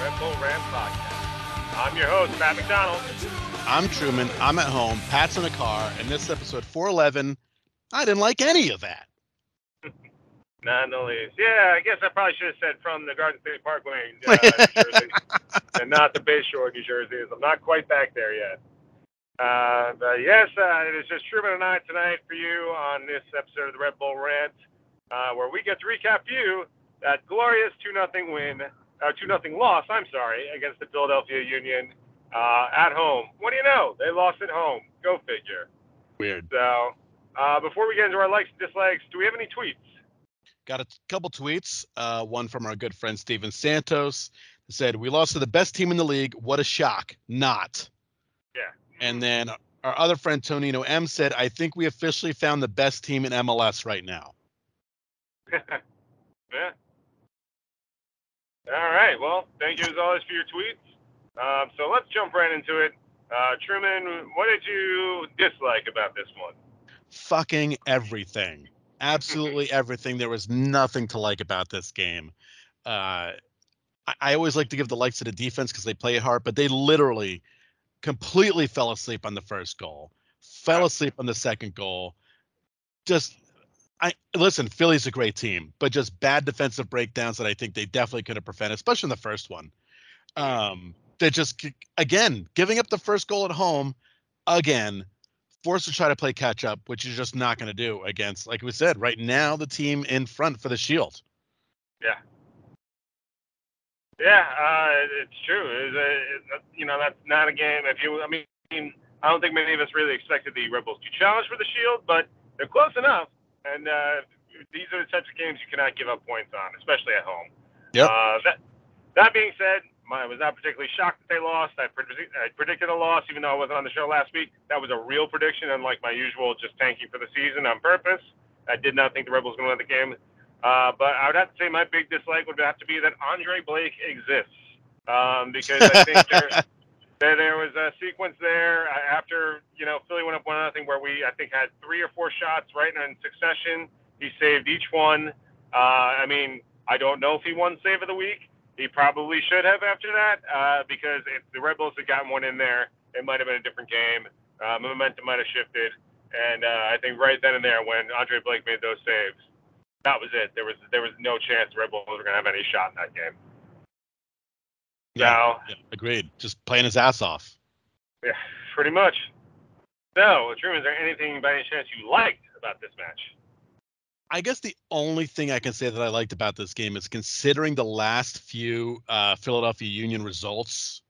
Red Bull Rant podcast. I'm your host, Pat McDonald. I'm Truman. I'm at home. Pat's in a car, and this episode 411. I didn't like any of that. None the least. Yeah, I guess I probably should have said from the Garden State Parkway, uh, New Jersey, and not the Bayshore, New Jersey. I'm not quite back there yet. Uh, but yes, uh, it is just Truman and I tonight for you on this episode of the Red Bull Rant, uh, where we get to recap you that glorious 2 0 win, uh, 2 0 loss, I'm sorry, against the Philadelphia Union uh, at home. What do you know? They lost at home. Go figure. Weird. So, uh, before we get into our likes and dislikes, do we have any tweets? Got a couple tweets. Uh, one from our good friend Steven Santos said, "We lost to the best team in the league. What a shock! Not." Yeah. And then our other friend Tonino M said, "I think we officially found the best team in MLS right now." yeah. All right. Well, thank you as always for your tweets. Um, so let's jump right into it. Uh, Truman, what did you dislike about this one? Fucking everything. Absolutely everything. There was nothing to like about this game. Uh, I, I always like to give the likes to the defense because they play hard, but they literally completely fell asleep on the first goal, fell asleep on the second goal. Just I listen, Philly's a great team, but just bad defensive breakdowns that I think they definitely could have prevented, especially in the first one. Um, they just again giving up the first goal at home again, forced to try to play catch up, which you're just not going to do against, like we said, right now the team in front for the Shield. Yeah. Yeah, uh, it's true. It's a, it, you know, that's not a game. If you, I mean, I don't think many of us really expected the Rebels to challenge for the Shield, but they're close enough. And uh, these are the types of games you cannot give up points on, especially at home. Yep. Uh, that, that being said, I was not particularly shocked that they lost. I, predict, I predicted a loss, even though I wasn't on the show last week. That was a real prediction, unlike my usual just tanking for the season on purpose. I did not think the Rebels were going to win the game. Uh, but I would have to say my big dislike would have to be that Andre Blake exists. Um, because I think there, there, there was a sequence there after, you know, Philly went up 1 nothing where we, I think, had three or four shots right in succession. He saved each one. Uh, I mean, I don't know if he won save of the week. He probably should have after that, uh, because if the Red Bulls had gotten one in there, it might have been a different game. Uh, momentum might have shifted. And uh, I think right then and there, when Andre Blake made those saves, that was it. There was there was no chance the Red Bulls were going to have any shot in that game. Yeah, yeah, agreed. Just playing his ass off. Yeah, pretty much. So, Truman, is there anything by any chance you liked about this match? I guess the only thing I can say that I liked about this game is considering the last few uh, Philadelphia Union results.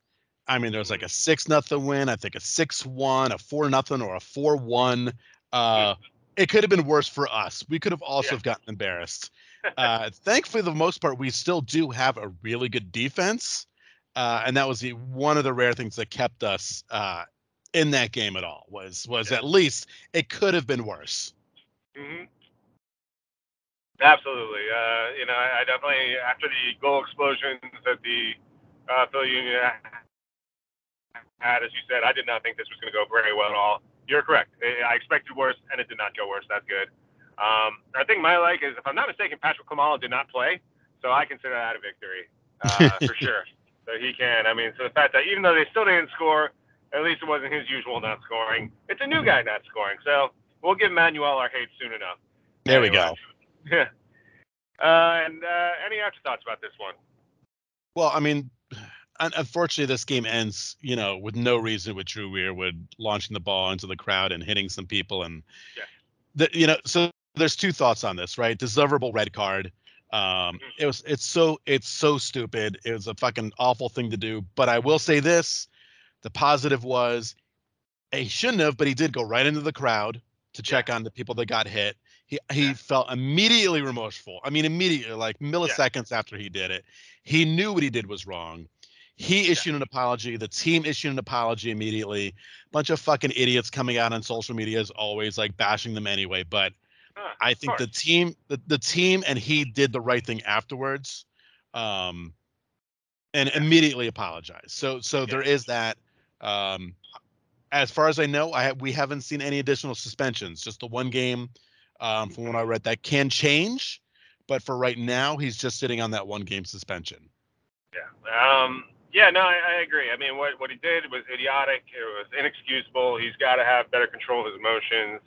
I mean, there was like a six nothing win, I think a six one, a four nothing, or a four one. Uh, it could have been worse for us. We could have also yeah. gotten embarrassed. Uh, thankfully, the most part, we still do have a really good defense, uh, and that was the one of the rare things that kept us uh, in that game at all. Was was yeah. at least it could have been worse. Mm-hmm. Absolutely. Uh, you know, I, I, definitely after the goal explosions that the uh, Philly Union had, as you said, I did not think this was going to go very well at all. You're correct. I expected worse, and it did not go worse. That's good. Um, I think my like is, if I'm not mistaken, Patryk Klimala did not play, so I consider that a victory uh, for sure. So he can. I mean, so the fact that even though they still didn't score, at least it wasn't his usual not scoring. It's a new guy not scoring, so we'll give Manoel our hate soon enough. There anyway. we go. Yeah. Uh, and uh, any afterthoughts about this one? Well, I mean, unfortunately, this game ends, you know, with no reason with Dru Yearwood launching the ball into the crowd and hitting some people, and yeah. the, you know, so there's two thoughts on this, right? Deservable red card. Um, it was, it's so, it's so stupid. It was a fucking awful thing to do. But I will say this: the positive was he shouldn't have, but he did go right into the crowd to check yeah. on the people that got hit. He he yeah. felt immediately remorseful. I mean, immediately, like milliseconds yeah. after he did it, he knew what he did was wrong. He issued an apology. The team issued an apology immediately. Bunch of fucking idiots coming out on social media as always, like bashing them anyway. But uh, I think the team, the, the team, and he did the right thing afterwards, um, and immediately apologized. So so there is that. Um, as far as I know, I we haven't seen any additional suspensions. Just the one game um, from what I read. That can change, but for right now, he's just sitting on that one game suspension. Yeah. Um, yeah, no, I, I agree. I mean, what, what he did was idiotic. It was inexcusable. He's got to have better control of his emotions.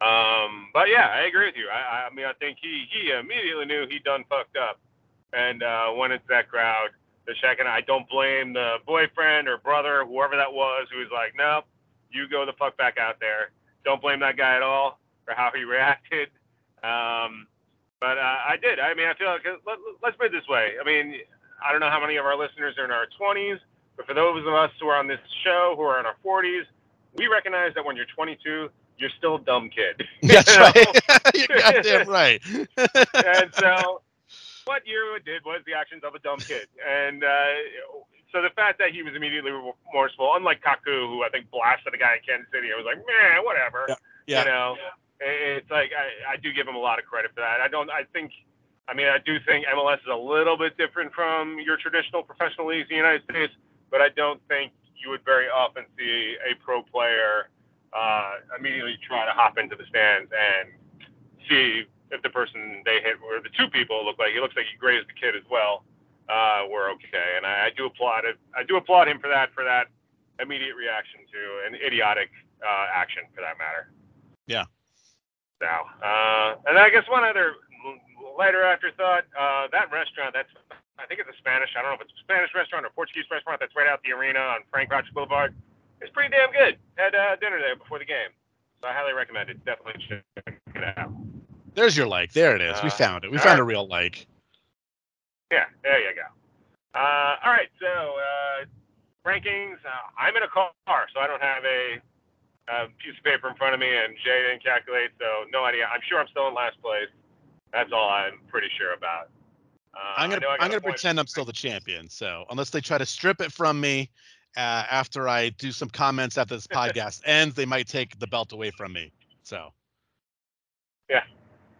Um, but yeah, I agree with you. I, I mean, I think he, he immediately knew he done fucked up and uh, went into that crowd to check. And I don't blame the boyfriend or brother, whoever that was, who was like, nope, you go the fuck back out there. Don't blame that guy at all for how he reacted. Um, but uh, I did. I mean, I feel like let, let's put it this way. I mean, I don't know how many of our listeners are in our 20s, but for those of us who are on this show who are in our 40s, we recognize that when you're 22, you're still a dumb kid. That's right. you're goddamn right. and so, what you did was the actions of a dumb kid, and uh, so the fact that he was immediately remorseful, unlike Kaku, who I think blasted a guy in Kansas City, I was like, man, whatever. Yeah. yeah. You know, it's like I, I do give him a lot of credit for that. I don't. I think. I mean, I do think MLS is a little bit different from your traditional professional leagues in the United States, but I don't think you would very often see a pro player uh, immediately try to hop into the stands and see if the person they hit or the two people look like he looks like he grazed the kid as well. Uh, were okay, and I, I do applaud it. I do applaud him for that for that immediate reaction to an idiotic uh, action, for that matter. Yeah now. Uh, and I guess one other later afterthought, uh, that restaurant, that's I think it's a Spanish, I don't know if it's a Spanish restaurant or Portuguese restaurant that's right out the arena on Frank Rodgers Boulevard. It's pretty damn good. Had uh, dinner there before the game. So I highly recommend it. Definitely check it out. There's your like. There it is. Uh, we found it. We found right. a real like. Yeah, there you go. Uh, all right, so uh, rankings. Uh, I'm in a car, so I don't have a a piece of paper in front of me, and Jay didn't calculate, so no idea. I'm sure I'm still in last place. That's all I'm pretty sure about. Uh, I'm gonna I'm gonna pretend I'm still the champion. So unless they try to strip it from me uh, after I do some comments after this podcast ends, they might take the belt away from me. So. Yeah.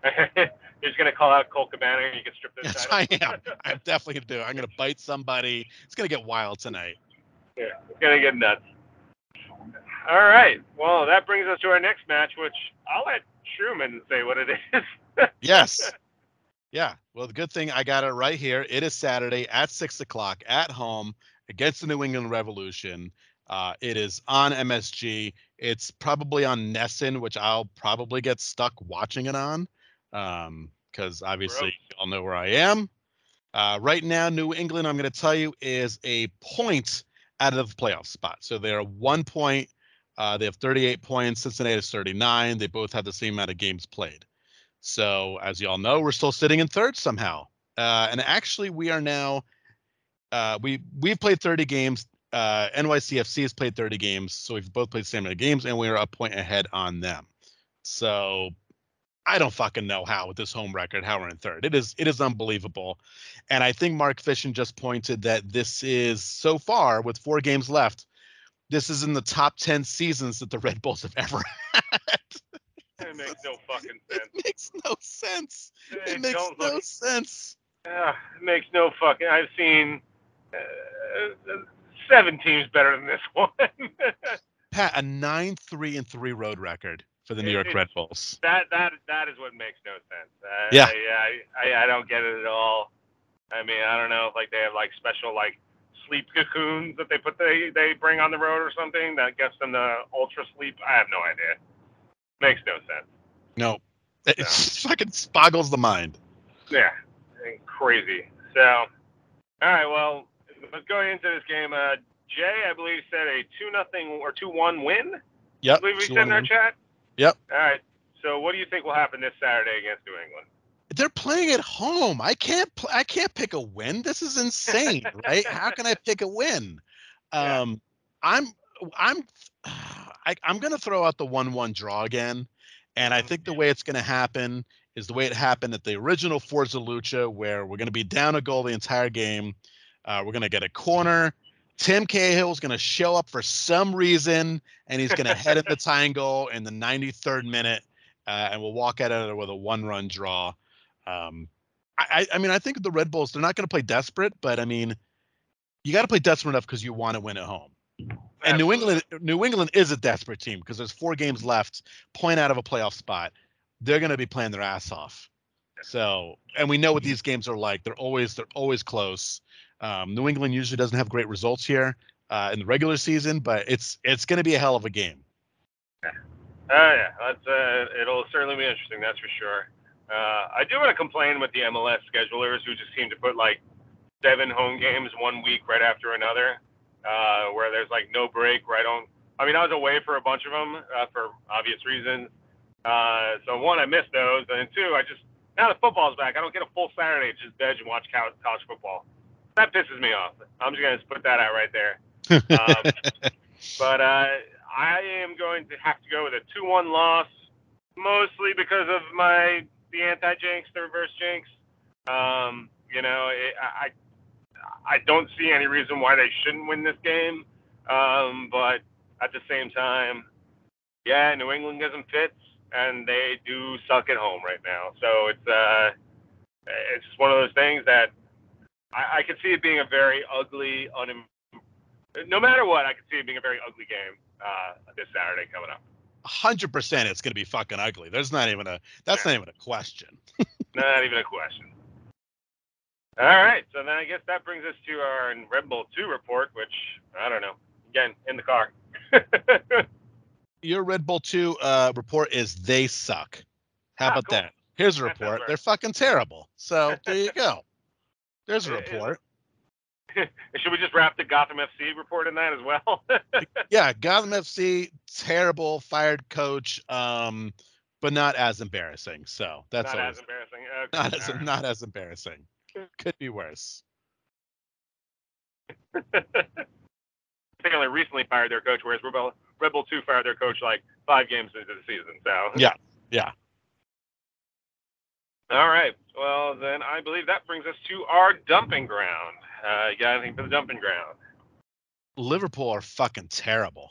You're just gonna call out Colt Cabana and you can strip this. Yes, I am. I'm definitely gonna do. It. I'm gonna bite somebody. It's gonna get wild tonight. Yeah, it's gonna get nuts. All right. Well, that brings us to our next match, which I'll let Truman say what it is. yes. Yeah. Well, the good thing I got it right here. It is Saturday at six o'clock at home against the New England Revolution. Uh, it is on MSG. It's probably on NESN, which I'll probably get stuck watching it on, because um, obviously I'll know where I am. Uh, right now, New England, I'm going to tell you, is a point out of the playoff spot. So they're one point uh, they have 38 points. Cincinnati is 39. They both have the same amount of games played. So, as you all know, we're still sitting in third somehow. Uh, and actually, we are now. Uh, we we've played 30 games. Uh, NYCFC has played 30 games, so we've both played the same amount of games, and we are a point ahead on them. So, I don't fucking know how with this home record how we're in third. It is it is unbelievable, and I think Mark Fishkin just pointed that this is so far with four games left this is in the top 10 seasons that the Red Bulls have ever had. It makes no fucking sense. It makes no sense. It, it makes no look, sense. Uh, it makes no fucking. I've seen uh, seven teams better than this one. Pat, a nine three and three road record for the New York it, Red Bulls. That that that is what makes no sense. Uh, yeah, I, I I don't get it at all. I mean, I don't know if like they have like special like sleep cocoons that they put they they bring on the road or something that gets them the ultra sleep. I have no idea. Makes no sense. No, it no. fucking boggles the mind. Yeah, crazy. So, all right, well, let's go into this game. Uh, Jay, I believe said a two nothing or two one win. Yep. I believe we said in our chat. Yep. All right. So, what do you think will happen this Saturday against New England? they're playing at home. I can't pl- I can't pick a win. This is insane, right? How can I pick a win? Um, yeah. I'm I'm I, am going to throw out the one-one draw again, and I think the way it's going to happen is the way it happened at the original Forza Lucha, where we're going to be down a goal the entire game. Uh, we're going to get a corner. Tim Cahill is going to show up for some reason, and he's going to head in the tying goal in the 93rd minute, uh, and we'll walk out of it with a one-run draw. Um, I, I mean, I think the Red Bulls they're not going to play desperate, but I mean, you got to play desperate enough because you want to win at home. And New England, New England is a desperate team because there's four games left, point out of a playoff spot. They're going to be playing their ass off. So, and we know what these games are like. They're always they're always close. Um, New England usually doesn't have great results here uh, in the regular season, but it's it's going to be a hell of a game. Oh yeah, that's uh, it'll certainly be interesting. That's for sure. Uh, I do want to complain with the MLS schedulers who just seem to put like seven home games one week right after another, uh, where there's like no break. Where I don't. I mean, I was away for a bunch of them uh, for obvious reasons. Uh, so one, I missed those, and two, I just now that football's back, I don't get a full Saturday to just veg and watch college football. That pisses me off. I'm just gonna put that out right there. Um, but uh, I am going to have to go with a two-one loss, mostly because of my the anti-jinx, the reverse jinx. Um, you know, it, I I don't see any reason why they shouldn't win this game. Um, but at the same time, yeah, New England doesn't fit, and they do suck at home right now. So it's uh, it's just one of those things that I, I could see it being a very ugly, un- no matter what, I could see it being a very ugly game uh, this Saturday coming up. Hundred percent, it's going to be fucking ugly. There's not even a that's yeah. not even a question. not even a question. All right, so then I guess that brings us to our Red Bull Two report, which I don't know. Again, in the car. Your Red Bull Two uh, report is they suck. How ah, about cool. that? Here's a report. They're fucking terrible. So there you go. There's a report. Should we just wrap the Gotham FC report in that as well? yeah, Gotham FC, terrible, fired coach, um, but not as embarrassing. So that's not always, as embarrassing. Okay. Not as right. not as embarrassing. Could be worse. they only recently fired their coach, whereas Rebel Red Bull Two fired their coach like five games into the season. So yeah, yeah. All right. Well, then I believe that brings us to our dumping ground. Uh, you got anything for the dumping ground? Liverpool are fucking terrible.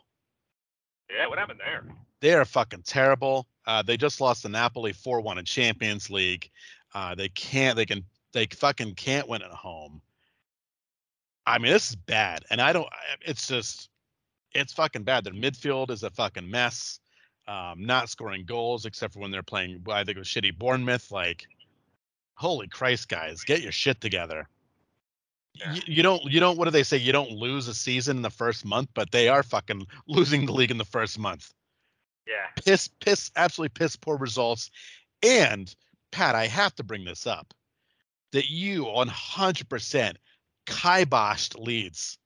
Yeah, what happened there? They are fucking terrible. Uh, they just lost to Napoli 4-1 in Champions League. Uh, they can't. They can. They fucking can't win at home. I mean, this is bad, and I don't. It's just, it's fucking bad. Their midfield is a fucking mess. Um, not scoring goals except for when they're playing. I think it was shitty Bournemouth. Like, holy Christ, guys, get your shit together. Yeah. You, you, don't. You don't. What do they say? You don't lose a season in the first month, but they are fucking losing the league in the first month. Yeah. Piss, piss, absolutely piss poor results. And Pat, I have to bring this up that you 100% kiboshed Leeds.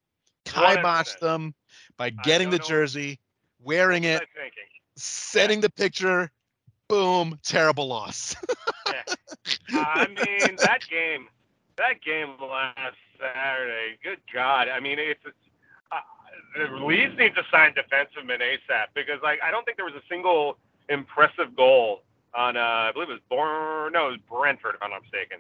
Kiboshed them by getting the jersey, wearing it, setting the picture. Boom, terrible loss. yeah. I mean, that game, that game last Saturday, good God. I mean, it's, uh, the Leeds need to sign defensive men ASAP because, like, I don't think there was a single impressive goal on, uh, I believe it was Born, no, it was Brentford, if I'm not mistaken.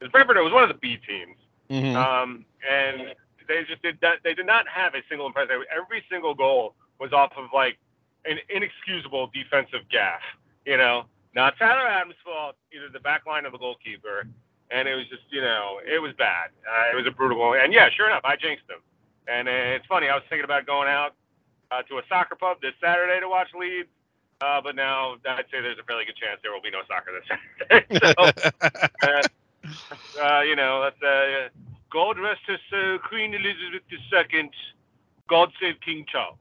It was Brentford, it was one of the B teams. Mm-hmm. Um, and they just did that. They did not have a single impressive. Every single goal was off of like an inexcusable defensive gaffe. You know, not Tyler Adams' fault, either the back line or the goalkeeper. And it was just, you know, it was bad. Uh, it was a brutal goal. And yeah, sure enough, I jinxed them. And uh, it's funny. I was thinking about going out uh, to a soccer pub this Saturday to watch Leeds. Uh, but now I'd say there's a fairly good chance there will be no soccer this Saturday. so, uh, uh, you know, that's uh, God rest his soul, Queen Elizabeth II. God save King Charles.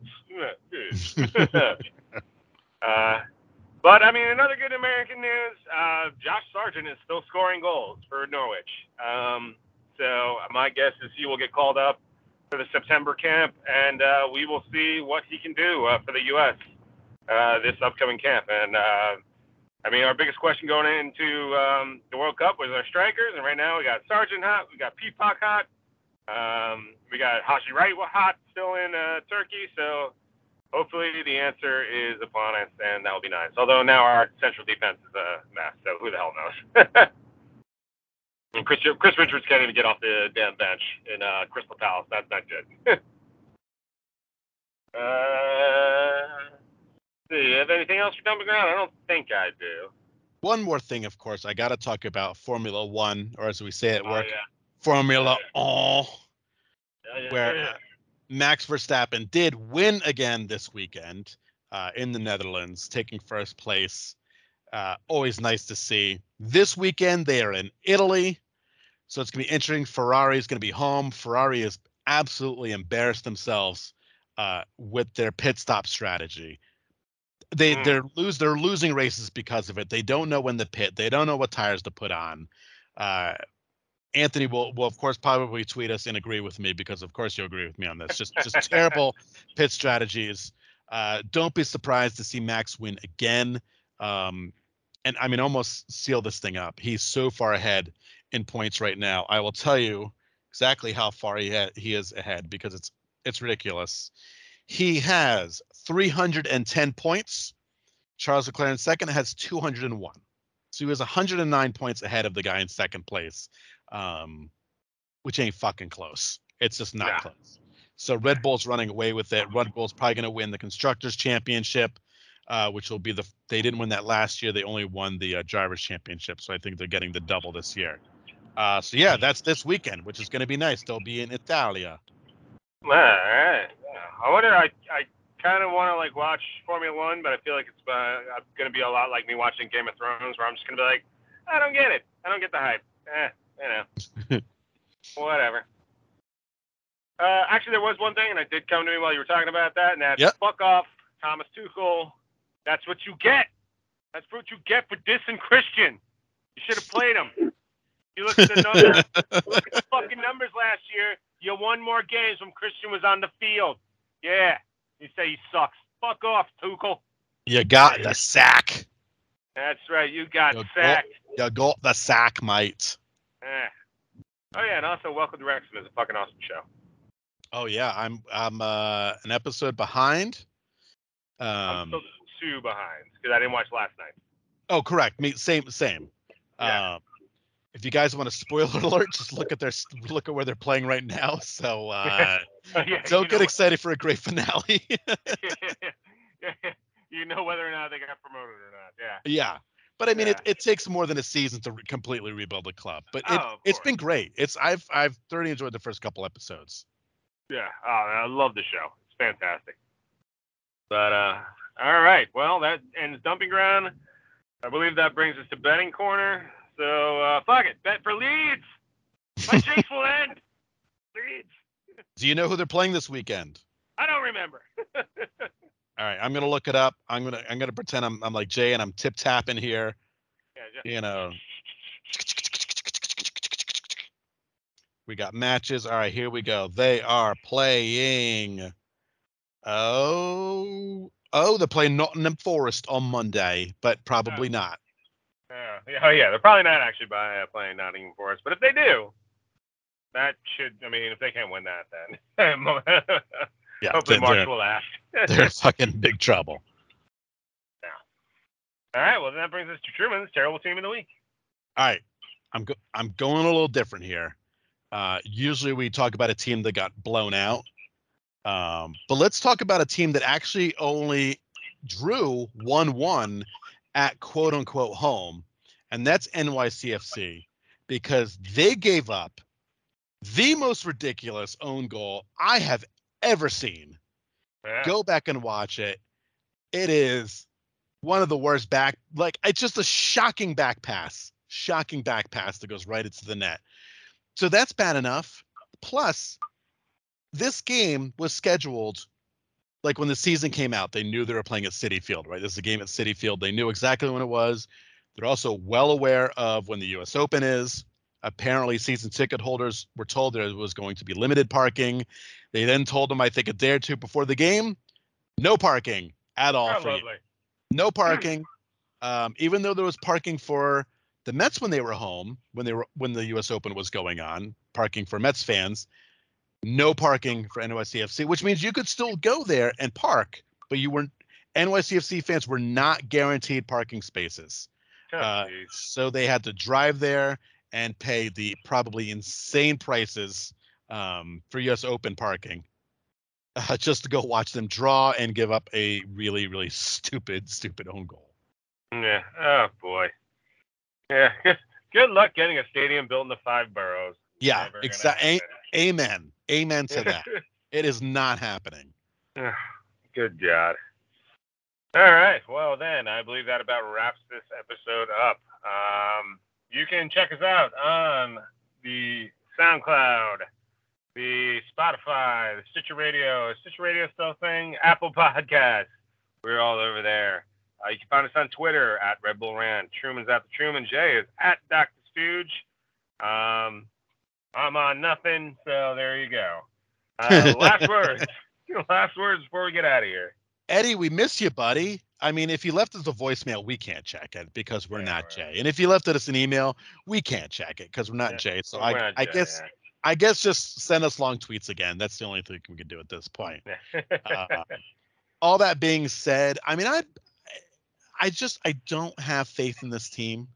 uh, but I mean, another good American news: uh, Josh Sargent is still scoring goals for Norwich. Um, so my guess is he will get called up for the September camp, and uh, we will see what he can do uh, for the U.S. Uh, this upcoming camp. And uh, I mean, our biggest question going into um, the World Cup was our strikers, and right now we got Sargent hot, we got Peacock hot, um, we got Haji Wright hot still in uh, Turkey. So hopefully the answer is upon us, and that will be nice. Although now our central defense is a mess, so who the hell knows? and Chris, Chris Richards can't even get off the damn bench in uh, Crystal Palace. That's not good. uh, do you have anything else for dumping ground? I don't think I do. One more thing, of course, I got to talk about Formula One, or as we say at oh, work, oh, yeah. Formula oh, yeah. yeah, where Max Verstappen did win again this weekend uh, in the Netherlands, taking first place. Uh, always nice to see. This weekend they are in Italy, So it's going to be interesting. Ferrari is going to be home. Ferrari has absolutely embarrassed themselves uh, with their pit stop strategy. They Mm. they're lose they're losing races because of it. They don't know when to pit. They don't know what tires to put on. Uh, Anthony will will of course probably tweet us and agree with me because of course you'll agree with me on this. Just just terrible pit strategies. Uh, don't be surprised to see Max win again. Um, and I mean, almost seal this thing up. He's so far ahead in points right now. I will tell you exactly how far he ha- he is ahead because it's it's ridiculous. He has 310 points. Charles Leclerc in second has 201. So he was 109 points ahead of the guy in second place, um, which ain't fucking close. It's just not Yeah. close. So Red Bull's running away with it. Red Bull's probably going to win the constructors championship, uh, which will be the. They didn't win that last year. They only won the uh, drivers championship. So I think they're getting the double this year. Uh, so yeah, that's this weekend, which is going to be nice. They'll be in Italia. All right. I wonder. I I kind of want to like watch Formula One, but I feel like it's uh, going to be a lot like me watching Game of Thrones, where I'm just going to be like, I don't get it. I don't get the hype. Eh, you know. Whatever. Uh, actually, there was one thing, and it did come to me while you were talking about that, and that's Yep. fuck off, Thomas Tuchel. That's what you get. That's what you get for dissing Christian. You should have played him. You look at the numbers. look at the fucking numbers last year. You won more games when Christian was on the field. Yeah. You say he sucks. Fuck off, Tuchel. You got the sack. That's right. You got Yo, sacked. You got the sack, mate. Eh. Oh yeah, and also welcome to Wrexham is a fucking awesome show. Oh yeah, I'm I'm uh an episode behind. I'm Um still two behind because I didn't watch last night. oh correct. Me same same. Yeah. Um if you guys want a spoiler alert, just look at their look at where they're playing right now. So uh yeah, don't get excited for a great finale. you know whether or not they got promoted or not. Yeah. yeah. But I mean it, Yeah. it takes more than a season to re- completely rebuild a club. But it, Oh, it's been great. It's I've I've thoroughly enjoyed the first couple episodes. Yeah. Oh, I love the show. It's fantastic. But uh, all right. Well, that ends dumping ground. I believe that brings us to betting corner. So uh, fuck it. Bet for Leeds. My chase will end. Leeds. Do you know who they're playing this weekend? I don't remember. All right, I'm gonna look it up. I'm gonna I'm gonna pretend I'm I'm like Jay and I'm tip tapping here. yeah, just, You know. We got matches. All right, here we go. They are playing. Oh, oh, they're playing Nottingham Forest on Monday, but probably not. yeah, yeah, oh yeah, they're probably not actually by uh, playing Nottingham Forest, but if they do, that should. I mean, if they can't win that, then Yeah, hopefully March will last. They're fucking big trouble. Yeah. All right. Well, then that brings us to Truman's terrible team of the week. All right, I'm go- I'm going a little different here. Uh, usually we talk about a team that got blown out, um, but let's talk about a team that actually only drew one one at quote unquote home, and that's NYCFC because they gave up the most ridiculous own goal I have ever seen. Yeah. Go back and watch it. It is one of the worst back like it's just a shocking back pass. Shocking back pass that goes right into the net. So that's bad enough. Plus, this game was scheduled like when the season came out, they knew they were playing at Citi Field, right? This is a game at Citi Field. They knew exactly when it was. They're also well aware of when the US Open is. Apparently, season ticket holders were told there was going to be limited parking. They then told them, I think, a day or two before the game, no parking at all Oh, for you lovely. no parking. Um, even though there was parking for the Mets when they were home, when they were when the U.S. Open was going on, parking for Mets fans, no parking for NYCFC, which means you could still go there and park, but you weren't. NYCFC fans were not guaranteed parking spaces, Oh, uh, so they had to drive there and pay the probably insane prices um, for U.S. Open parking. Uh, just to go watch them draw and give up a really, really stupid, stupid own goal. Yeah. Oh boy. Yeah. Good luck getting a stadium built in the five boroughs. Yeah, exactly. happen. Amen. Amen to that. it is not happening. Good God. All right. Well, then, I believe that about wraps this episode up. Um, you can check us out on the SoundCloud, the Spotify, the Stitcher Radio. Stitcher Radio still thing? Apple Podcasts. We're all over there. Uh, you can find us on Twitter at Red Bull Rant. Truman's at the Truman. Jay is at Dr. Stooge. Um, I'm on nothing, so there you go. Uh, last words. last words before we get out of here. Eddie, we miss you, buddy. I mean, if you left us a voicemail, we can't check it because we're Yeah, not right. Jay. And if you left us an email, we can't check it because we're not Yeah, Jay. So I, Jay, guess I guess just send us long tweets again. That's the only thing we can do at this point. Uh, all that being said, I mean, I, I just I don't have faith in this team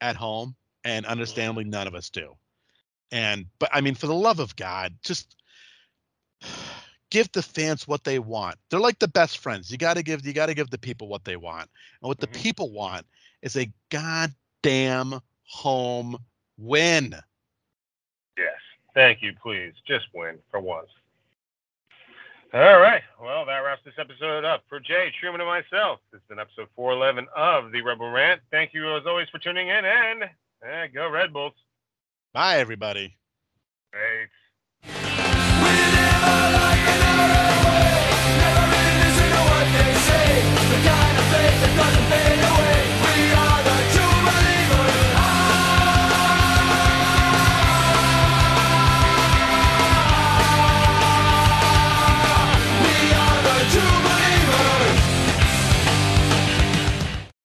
at home, and understandably, none of us do. And but I mean, for the love of God, just give the fans what they want. They're like the best friends. You got to give you got to give the people what they want. And what mm-hmm. the people want is a goddamn home win. Yes. Thank you, please. Just win for once. All right. Well, that wraps this episode up. For Jay, Truman, and myself, this has been episode 411 of The Red Bull Rant. Thank you, as always, for tuning in, and uh, go Red Bulls. Bye, everybody. Thanks.